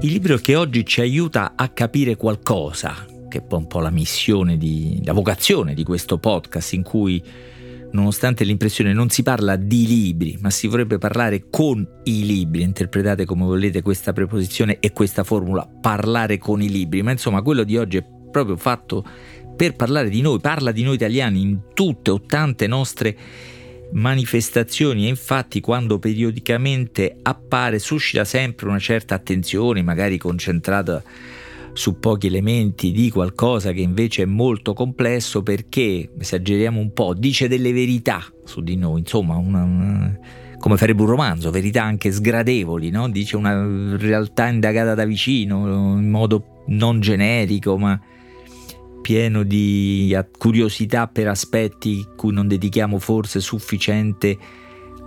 Il libro che oggi ci aiuta a capire qualcosa, che è un po' la missione, di, la vocazione di questo podcast in cui nonostante l'impressione non si parla di libri, ma si vorrebbe parlare con i libri, interpretate come volete questa preposizione e questa formula, parlare con i libri, ma insomma quello di oggi è proprio fatto per parlare di noi, parla di noi italiani in tutte o tante nostre manifestazioni e infatti quando periodicamente appare suscita sempre una certa attenzione, magari concentrata su pochi elementi di qualcosa che invece è molto complesso perché, esageriamo un po', dice delle verità su di noi, insomma, una, una, come farebbe un romanzo, verità anche sgradevoli, no? dice una realtà indagata da vicino, in modo non generico, ma pieno di curiosità per aspetti cui non dedichiamo forse sufficiente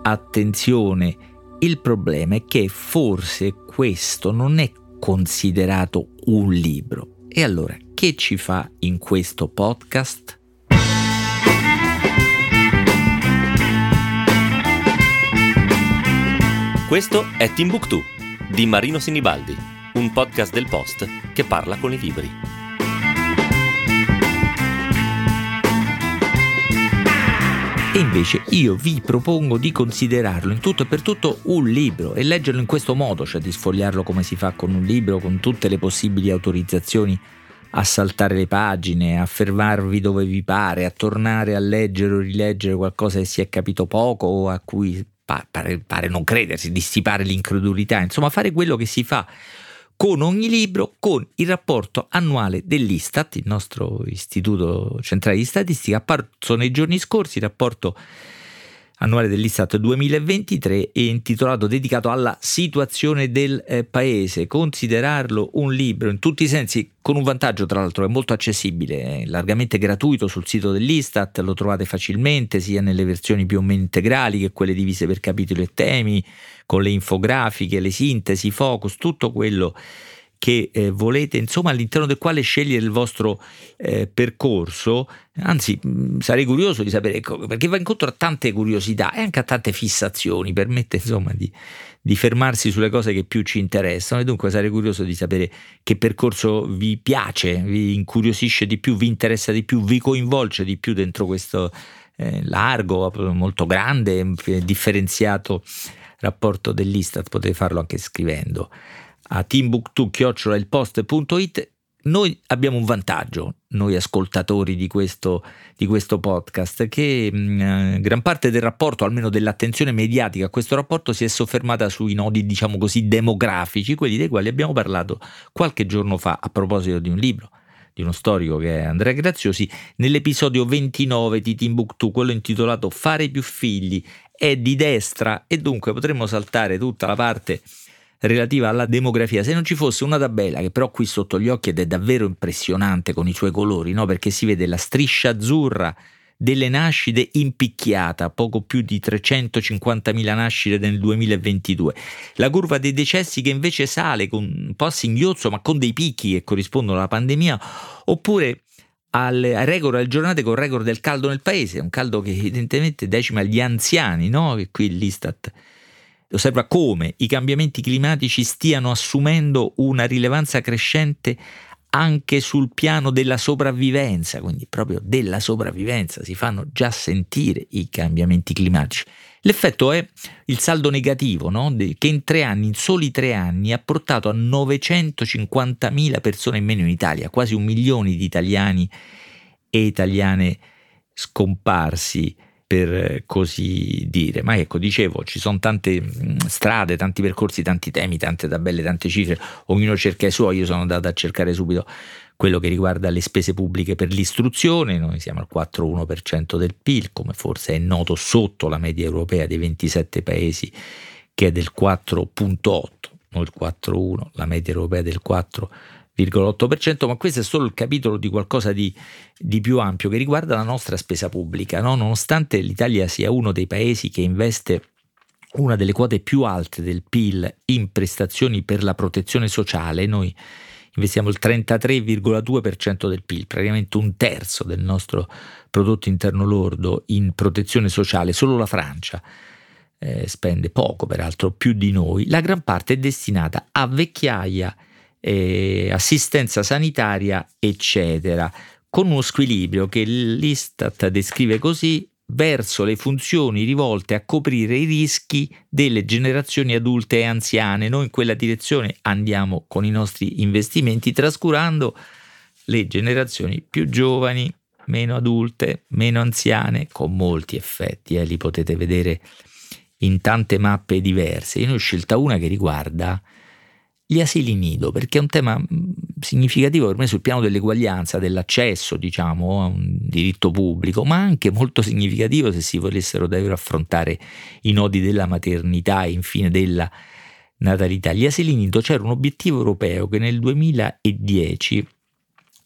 attenzione. Il problema è che forse questo non è considerato un libro. E allora, che ci fa in questo podcast? Questo è Timbuktu di Marino Sinibaldi, un podcast del Post che parla con i libri. Invece io vi propongo di considerarlo in tutto e per tutto un libro e leggerlo in questo modo, cioè di sfogliarlo come si fa con un libro, con tutte le possibili autorizzazioni a saltare le pagine, a fermarvi dove vi pare, a tornare a leggere o rileggere qualcosa che si è capito poco o a cui pare, pare non credersi, dissipare l'incredulità, insomma fare quello che si fa con ogni libro, con il rapporto annuale dell'Istat, il nostro istituto centrale di statistica, apparso nei giorni scorsi, il rapporto annuale dell'Istat 2023 è intitolato dedicato alla situazione del eh, paese, considerarlo un libro in tutti i sensi con un vantaggio tra l'altro è molto accessibile, è largamente gratuito sul sito dell'Istat, lo trovate facilmente sia nelle versioni più o meno integrali che quelle divise per capitoli e temi, con le infografiche, le sintesi, focus, tutto quello che eh, volete, insomma, all'interno del quale scegliere il vostro eh, percorso. Anzi, mh, mm, sarei curioso di sapere, ecco, perché va incontro a tante curiosità e anche a tante fissazioni, permette insomma di, di, fermarsi sulle cose che più ci interessano. E dunque sarei curioso di sapere che percorso vi piace, vi incuriosisce di più, vi interessa di più, vi coinvolge di più dentro questo eh, largo, molto grande, differenziato rapporto dell'Istat, potete farlo anche scrivendo a timbuktu-ilpost.it noi abbiamo un vantaggio, noi ascoltatori di questo, di questo podcast, che mh, mm, eh, gran parte del rapporto, almeno dell'attenzione mediatica a questo rapporto, si è soffermata sui nodi, diciamo così, demografici, quelli dei quali abbiamo parlato qualche giorno fa a proposito di un libro di uno storico che è Andrea Graziosi, nell'episodio 29 di Timbuktu, quello intitolato Fare più figli è di destra. E dunque potremmo saltare tutta la parte relativa alla demografia. Se non ci fosse una tabella che però qui sotto gli occhi ed è davvero impressionante con i suoi colori, no? perché si vede la striscia azzurra delle nascite impicchiata, poco più di 350.000 nascite nel 2022. La curva dei decessi che invece sale con un po' a singhiozzo, ma con dei picchi che corrispondono alla pandemia, oppure alle record alle giornate con record del caldo nel paese, un caldo che evidentemente decima gli anziani, no? che qui l'Istat osserva come i cambiamenti climatici stiano assumendo una rilevanza crescente anche sul piano della sopravvivenza, quindi proprio della sopravvivenza, si fanno già sentire i cambiamenti climatici. L'effetto è il saldo negativo, no? che in tre anni, in soli tre anni, ha portato a 950.000 persone in meno in Italia, quasi un milione di italiani e italiane scomparsi per così dire. Ma ecco, dicevo, ci sono tante strade, tanti percorsi, tanti temi, tante tabelle, tante cifre, ognuno cerca i suoi, io sono andato a cercare subito quello che riguarda le spese pubbliche per l'istruzione, noi siamo al 4,1% del PIL, come forse è noto sotto la media europea dei 27 paesi che è del 4,8, non il 4,1, la media europea del 4%. 0,8%, ma questo è solo il capitolo di qualcosa di, di più ampio che riguarda la nostra spesa pubblica. No? Nonostante l'Italia sia uno dei paesi che investe una delle quote più alte del PIL in prestazioni per la protezione sociale, noi investiamo il 33,2% del PIL, praticamente un terzo del nostro prodotto interno lordo in protezione sociale, solo la Francia eh, spende poco peraltro più di noi, la gran parte è destinata a vecchiaia, eh, assistenza sanitaria, eccetera, con uno squilibrio che l'Istat descrive così verso le funzioni rivolte a coprire i rischi delle generazioni adulte e anziane. Noi in quella direzione andiamo con i nostri investimenti, trascurando le generazioni più giovani, meno adulte, meno anziane, con molti effetti, eh, li potete vedere in tante mappe diverse. Io ne ho scelta una che riguarda gli asili nido, perché è un tema mm, significativo per me sul piano dell'eguaglianza, dell'accesso, diciamo, a un diritto pubblico, ma anche molto significativo se si volessero davvero affrontare i nodi della maternità e infine della natalità. Gli asili nido c'era un obiettivo europeo che nel 2010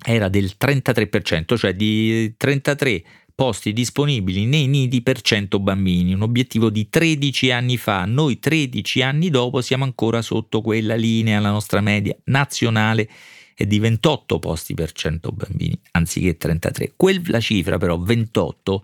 era del 33%, cioè di 33 posti disponibili nei nidi per 100 bambini, un obiettivo di 13 anni fa. Noi 13 anni dopo siamo ancora sotto quella linea, la nostra media nazionale è di 28 posti per 100 bambini, anziché 33. Quella cifra però, 28,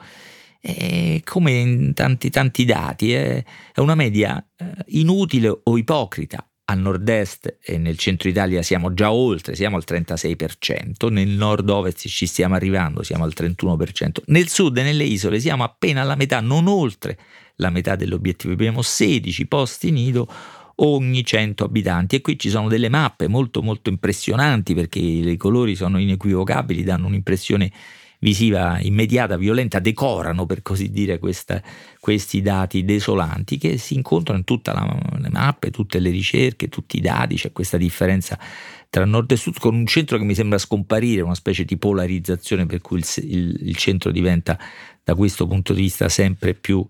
è come in tanti, tanti dati, è una media eh, inutile o ipocrita a nord-est e nel centro Italia siamo già oltre, siamo al 36%, nel nord-ovest ci stiamo arrivando, siamo al 31%, nel sud e nelle isole siamo appena alla metà, non oltre la metà dell'obiettivo, abbiamo 16 posti nido ogni 100 abitanti. E qui ci sono delle mappe molto molto impressionanti perché i colori sono inequivocabili, danno un'impressione visiva immediata, violenta, decorano per così dire questa, questi dati desolanti che si incontrano in tutte le mappe, tutte le ricerche, tutti i dati, c'è questa differenza tra nord e sud con un centro che mi sembra scomparire, una specie di polarizzazione per cui il, il, il centro diventa da questo punto di vista sempre più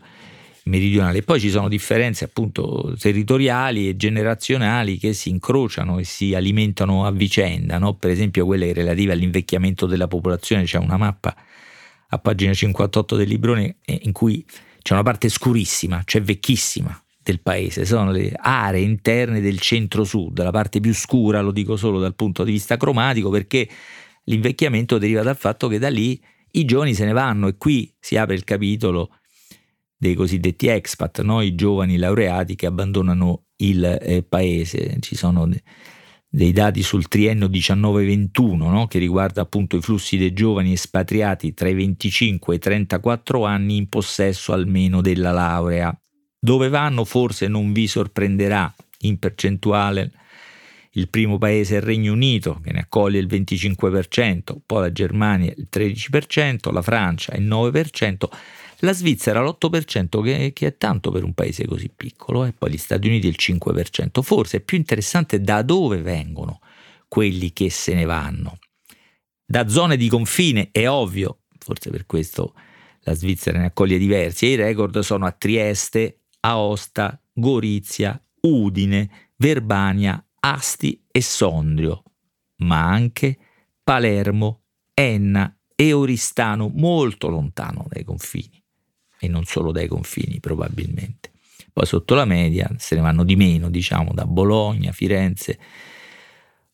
meridionale. Poi ci sono differenze appunto territoriali e generazionali che si incrociano e si alimentano a vicenda, no? per esempio quelle relative all'invecchiamento della popolazione, c'è una mappa a pagina 58 del librone eh, in cui c'è una parte scurissima, cioè vecchissima del paese, sono le aree interne del centro-sud, la parte più scura, lo dico solo dal punto di vista cromatico, perché l'invecchiamento deriva dal fatto che da lì i giovani se ne vanno e qui si apre il capitolo dei cosiddetti expat, no? i giovani laureati che abbandonano il eh, paese. Ci sono de- dei dati sul triennio 19-21 no? che riguarda appunto i flussi dei giovani espatriati tra i 25 e i 34 anni in possesso almeno della laurea. Dove vanno forse non vi sorprenderà in percentuale il primo paese è il Regno Unito che ne accoglie il 25%, poi la Germania il 13%, la Francia il 9%, la Svizzera l'8% che, che, è tanto per un paese così piccolo e poi gli Stati Uniti il 5%. Forse è più interessante da dove vengono quelli che se ne vanno. Da zone di confine, è ovvio, forse per questo la Svizzera ne accoglie diversi, e i record sono a Trieste, Aosta, Gorizia, Udine, Verbania, Asti e Sondrio, ma anche Palermo, Enna e Oristano molto lontano dai confini e non solo dai confini probabilmente. Poi sotto la media se ne vanno di meno, diciamo, da Bologna, Firenze,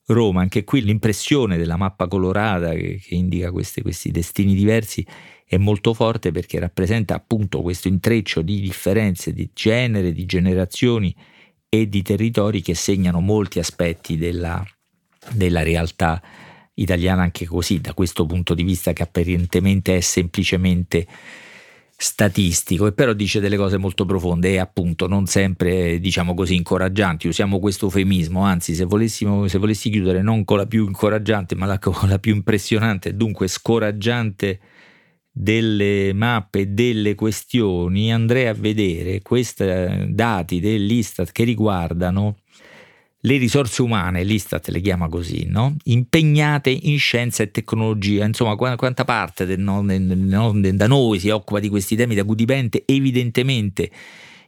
Roma. Anche qui l'impressione della mappa colorata che, che indica questi, questi destini diversi è molto forte perché rappresenta appunto questo intreccio di differenze di genere, di generazioni e di territori che segnano molti aspetti della, della realtà italiana anche così, da questo punto di vista che apparentemente è semplicemente statistico e però dice delle cose molto profonde e appunto non sempre diciamo così incoraggianti. Usiamo questo eufemismo anzi se, se volessi chiudere non con la più incoraggiante ma la, con la più impressionante dunque scoraggiante delle mappe e delle questioni andrei a vedere questi dati dell'Istat che riguardano le risorse umane, l'Istat le chiama così, no? impegnate in scienza e tecnologia, insomma quanta parte del, no, no, da noi si occupa di questi temi da cui dipende evidentemente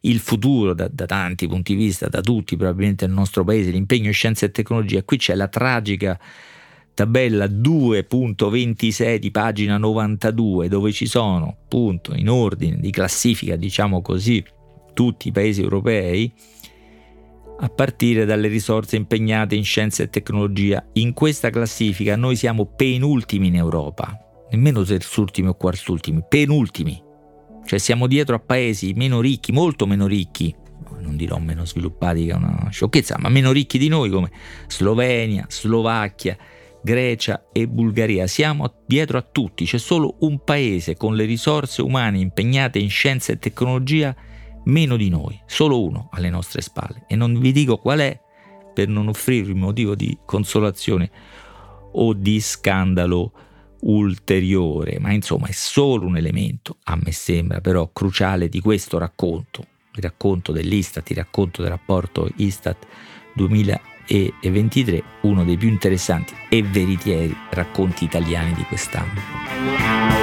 il futuro da, da, tanti punti di vista, da tutti probabilmente nel nostro paese, l'impegno in scienza e tecnologia, qui c'è la tragica tabella 2.26 di pagina 92 dove ci sono appunto in ordine di classifica diciamo così tutti i paesi europei a partire dalle risorse impegnate in scienza e tecnologia. In questa classifica noi siamo penultimi in Europa, nemmeno terzultimi o quartultimi, penultimi. cioè siamo dietro a paesi meno ricchi, molto meno ricchi, non dirò meno sviluppati che è una sciocchezza, ma meno ricchi di noi come Slovenia, Slovacchia, Grecia e Bulgaria. Siamo dietro a tutti, c'è solo un paese con le risorse umane impegnate in scienza e tecnologia meno di noi, solo uno alle nostre spalle. E non vi dico qual è per non offrirvi motivo di consolazione o di scandalo ulteriore, ma insomma è solo un elemento, a me sembra però cruciale di questo racconto, il racconto dell'Istat, il racconto del rapporto Istat 2023, uno dei più interessanti e veritieri racconti italiani di quest'anno.